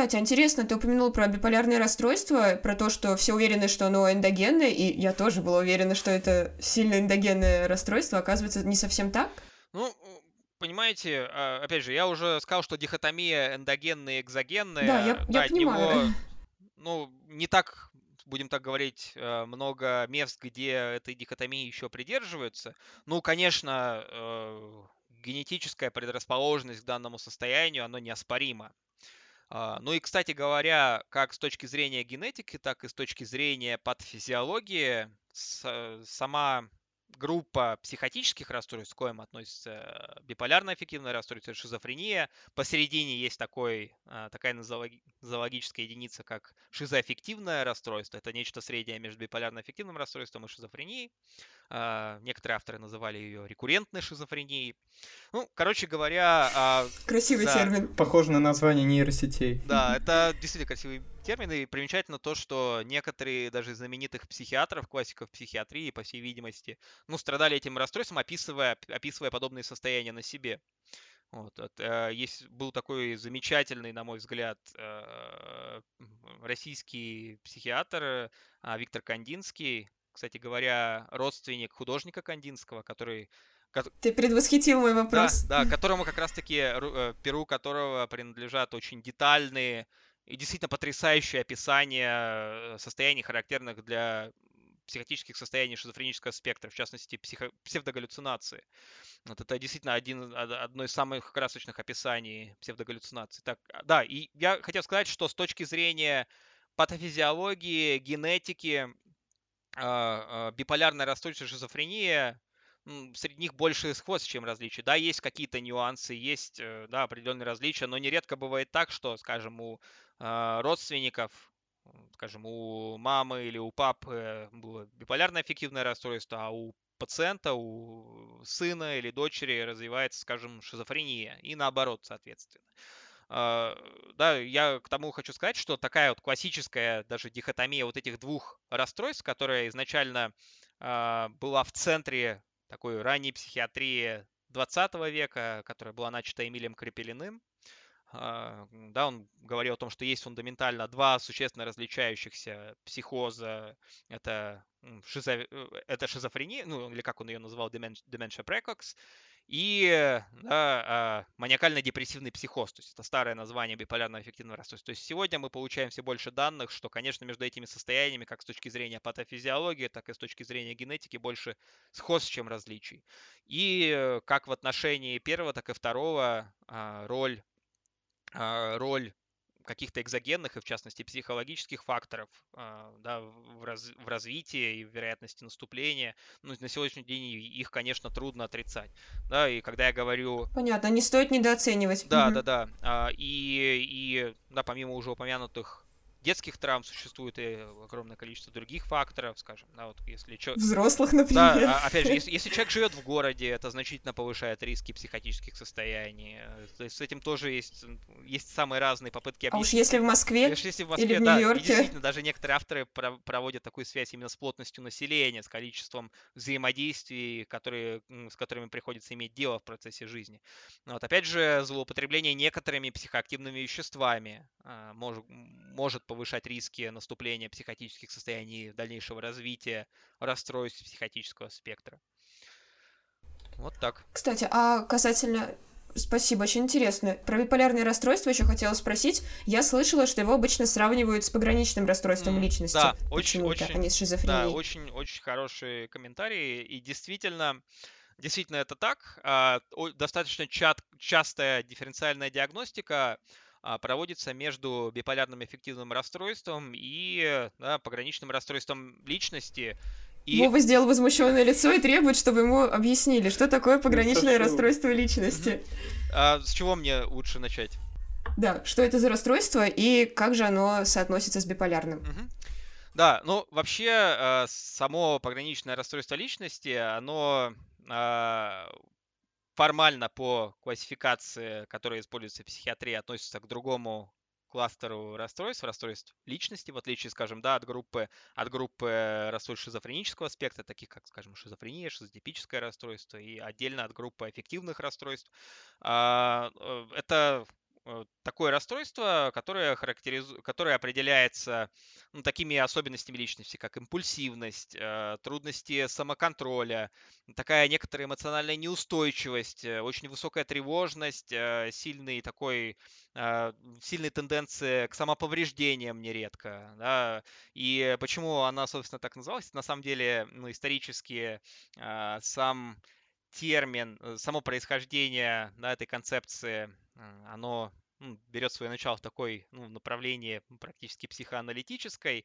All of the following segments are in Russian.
Кстати, интересно, ты упомянул про биполярное расстройство, про то, что все уверены, что оно эндогенное, и я тоже была уверена, что это сильно эндогенное расстройство, оказывается, не совсем так? Ну, понимаете, а, опять же, я уже сказал, что дихотомия эндогенная и экзогенная. Да, я, я понимаю. Него, ну, не так, будем так говорить, э, много мест, где этой дихотомии еще придерживаются. Ну, конечно, э, генетическая предрасположенность к данному состоянию, оно неоспоримо. А, ну и, кстати говоря, как с точки зрения генетики, так и с точки зрения патофизиологии, сама группа психотических расстройств, к коим относится биполярное аффективное расстройство, шизофрения. Посередине есть такой, а, такая нозологическая единица, как шизоаффективное расстройство. Это нечто среднее между биполярно-аффективным расстройством и шизофренией. А, некоторые авторы называли ее рекуррентной шизофренией. Ну, короче говоря... А, Красивый да, термин. Похоже на название нейросетей. Да, это действительно красивый термин, и примечательно то, что некоторые даже знаменитых психиатров, классиков психиатрии, по всей видимости, ну, страдали этим расстройством, описывая, описывая подобные состояния на себе. Вот, вот, э, есть, был такой замечательный, на мой взгляд, э, российский психиатр э, Виктор Кандинский, кстати говоря, родственник художника Кандинского, который ты предвосхитил мой вопрос. Да, да которому как раз-таки, э, перу которого принадлежат очень детальные и действительно потрясающее описание э, состояний, характерных для психотических состояний шизофренического спектра, в частности, психо- псевдогаллюцинации. Вот это действительно один, одно из самых красочных описаний псевдогаллюцинации. Так, а, да, и я хотел сказать, что с точки зрения патофизиологии, генетики, а, а, биполярное расстройство, шизофрения, среди них больше сходств, чем различий. Да, есть какие-то нюансы, есть э, да, определенные различия, но нередко бывает так, что, скажем, у родственников, скажем, у мамы или у папы было биполярное аффективное расстройство, а у пациента, у сына или дочери развивается, скажем, шизофрения и наоборот, соответственно. Uh, да, я к тому хочу сказать, что такая вот классическая даже дихотомия вот этих двух расстройств, которая изначально uh, была в центре такой ранней психиатрии 20 века, которая была начата Эмилием Крепелиным. А, да, он говорил о том, что есть фундаментально два существенно различающихся психоза. Это, шизо... Э, это шизофрения, ну или как он ее называл, dementia precox, и да, а, маниакально-депрессивный психоз, то есть это старое название биполярного эффективного расстройства. То есть сегодня мы получаем все больше данных, что, конечно, между этими состояниями, как с точки зрения патофизиологии, так и с точки зрения генетики, больше сходств, чем различий. И э, как в отношении первого, так и второго а, роль роль каких-то экзогенных и, в частности, психологических факторов а, да, в, раз, в развитии и в вероятности наступления. Ну, на сегодняшний день их, конечно, трудно отрицать. Да, и когда я говорю... Понятно, не стоит недооценивать. Да, угу. да, да. А, и, и, да, помимо уже упомянутых детских травм существует и огромное количество других факторов, скажем, да, вот если чё... взрослых, например. Да, опять же, если, если человек живет в городе, это значительно повышает риски психотических состояний. То есть с этим тоже есть есть самые разные попытки объяснить. А уж если в Москве, если в Москве или в да, Нью-Йорке. действительно, даже некоторые авторы проводят такую связь именно с плотностью населения, с количеством взаимодействий, которые, с которыми приходится иметь дело в процессе жизни. Вот, опять же, злоупотребление некоторыми психоактивными веществами а, может, может повышать риски наступления психотических состояний, дальнейшего развития расстройств психотического спектра. Вот так. Кстати, а касательно Спасибо, очень интересно. Про биполярное расстройство еще хотела спросить. Я слышала, что его обычно сравнивают с пограничным расстройством mm, личности. Да, очень, очень, а не с шизофренией. Да, очень, очень хорошие комментарии. И действительно, действительно это так. А, достаточно частая дифференциальная диагностика проводится между биполярным эффективным расстройством и да, пограничным расстройством личности. И... Вова сделал возмущенное лицо и требует, чтобы ему объяснили, что такое пограничное Хочу. расстройство личности. А с чего мне лучше начать? Да, что это за расстройство и как же оно соотносится с биполярным? Угу. Да, ну вообще а, само пограничное расстройство личности, оно а, формально по классификации, которая используется в психиатрии, относится к другому кластеру расстройств, расстройств личности, в отличие, скажем, да, от группы, от группы расстройств шизофренического аспекта, таких как, скажем, шизофрения, шизотипическое расстройство, и отдельно от группы аффективных расстройств. А, э, это такое расстройство, которое, характеризу... которое определяется ну, такими особенностями личности, как импульсивность, э, трудности самоконтроля, такая некоторая эмоциональная неустойчивость, э, очень высокая тревожность, сильный такой, сильные тенденции к самоповреждениям нередко. Да? И почему она, собственно, так называлась? На самом деле, ну, исторически сам термин, само происхождение да, этой концепции оно ну, берет свое начало в такой ну, направлении практически психоаналитической.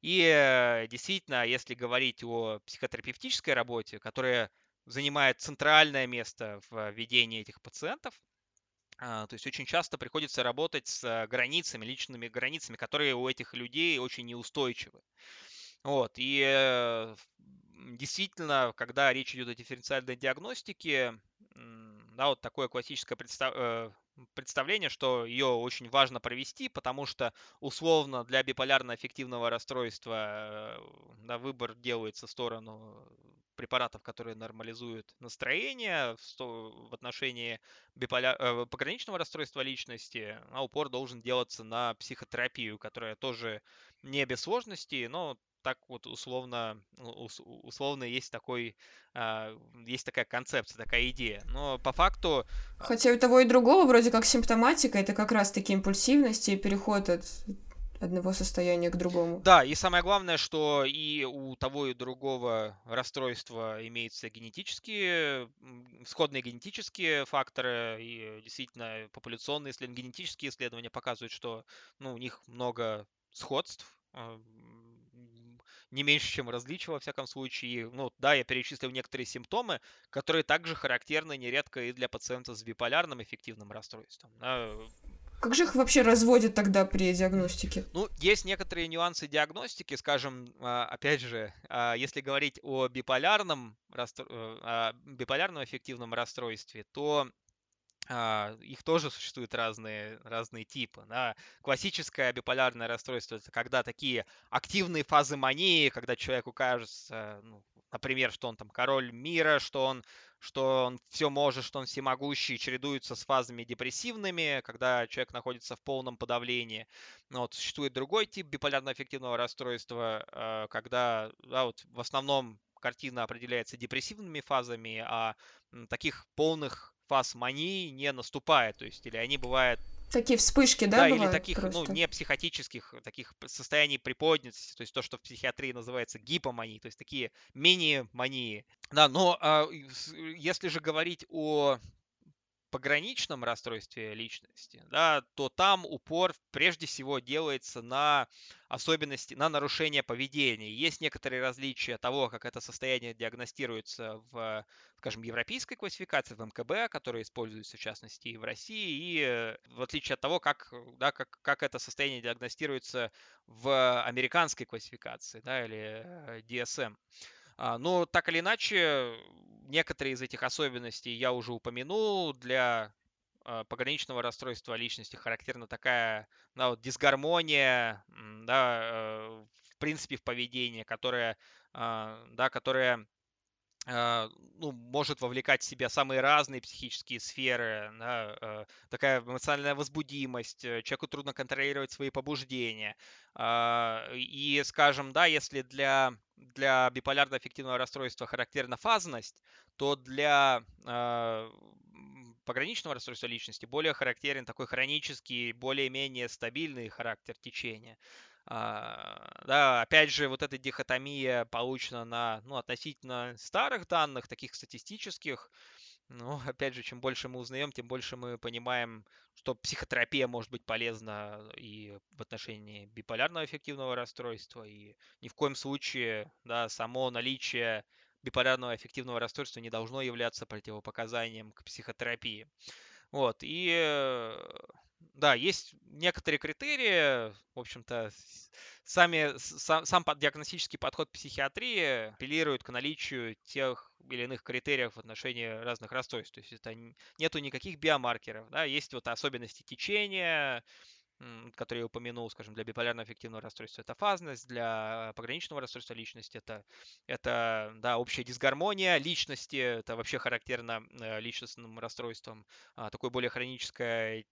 И э, действительно, если говорить о психотерапевтической работе, которая занимает центральное место в ведении этих пациентов, а, то есть очень часто приходится работать с границами, личными границами, которые у этих людей очень неустойчивы. Вот. И э, действительно, когда речь идет о дифференциальной диагностике, да, вот такое классическое представ... Представление, что ее очень важно провести, потому что условно для биполярно-аффективного расстройства э, да, выбор делается в сторону препаратов, которые нормализуют настроение в, отношении биполя... Э, пограничного расстройства личности, а упор должен делаться на психотерапию, которая тоже не без сложностей, но так вот условно, условно есть такой, а, есть такая концепция, такая идея. Но по факту... А Хотя у того и другого вроде как симптоматика, это как раз-таки импульсивность и переход от одного состояния к другому. Да, и самое главное, что и у того и другого расстройства имеются генетические, сходные генетические факторы, и действительно популяционные исследования, генетические исследования показывают, что ну, у них много сходств, а, не меньше, чем различия, во всяком случае. Ну, да, я перечислил некоторые симптомы, которые также характерны нередко и для пациентов с биполярным эффективным расстройством. Как же их вообще разводят тогда при диагностике? Ну, есть некоторые нюансы диагностики, скажем, а, опять же, а, если говорить о биполярном. Э, биполярном эффективном расстройстве, то а, их тоже существуют разные, разные типы. Да. Классическое биполярное расстройство – это когда такие активные фазы мании, когда человеку кажется, ну, например, что он там король мира, что он, что он все может, что он всемогущий, чередуются с фазами депрессивными, когда человек находится в полном подавлении. Но вот существует другой тип биполярно-аффективного расстройства, а, когда да, вот в основном картина определяется депрессивными фазами, а таких полных фаз мании не наступает, то есть или они бывают Такие вспышки, да, Да, или таких, ну, просто? ну, не психотических, таких состояний приподнятости, то есть то, что в психиатрии называется гипомании, то есть такие мини-мании. Да, но а, если же говорить о пограничном расстройстве личности, да, то там упор прежде всего делается на особенности, на нарушение поведения. Есть некоторые различия того, как это состояние диагностируется в, скажем, европейской классификации, в МКБ, которая используется в частности и в России, и э, в отличие от того, как, да, как, как это состояние диагностируется в американской классификации, да, или э, DSM. А, но так или иначе, некоторые из этих особенностей я уже упомянул. Для а, пограничного расстройства личности характерна такая да, вот дисгармония, да, э, в принципе, в поведении, которая, а, да, которая ну, может вовлекать в себя самые разные психические сферы, да, э, такая эмоциональная возбудимость, э, человеку трудно контролировать свои побуждения. И, скажем, да, если для для биполярно-аффективного расстройства характерна фазность, то для э, пограничного расстройства личности более характерен такой хронический, более-менее стабильный характер течения. А, да, опять же, вот эта дихотомия получена на ну, относительно старых данных, таких статистических, ну, опять же, чем больше мы узнаем, тем больше мы понимаем, что психотерапия может быть полезна и в отношении биполярного эффективного расстройства, и ни в коем случае, да, само наличие биполярного эффективного расстройства не должно являться противопоказанием к психотерапии. Вот, и да, есть некоторые критерии, в общем-то, сами, сам, сам диагностический подход психиатрии апеллирует к наличию тех или иных критериев в отношении разных расстройств. То есть это нету никаких биомаркеров, да, есть вот особенности течения, которые я упомянул, скажем, для биполярно-аффективного расстройства это фазность, для пограничного расстройства личности это, это да, общая дисгармония личности, это вообще характерно э, личностным расстройствам, а, такое более хроническое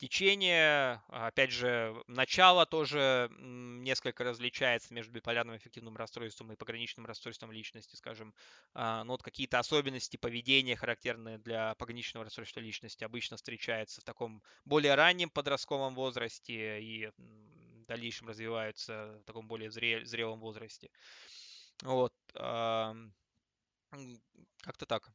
течение. Опять же, начало тоже несколько различается между биполярным аффективным расстройством и пограничным расстройством личности, скажем. А, ну, вот какие-то особенности поведения, характерные для пограничного расстройства личности, обычно встречаются в таком более раннем подростковом возрасте и в дальнейшем развиваются в таком более зрелом возрасте. Вот. Как-то так.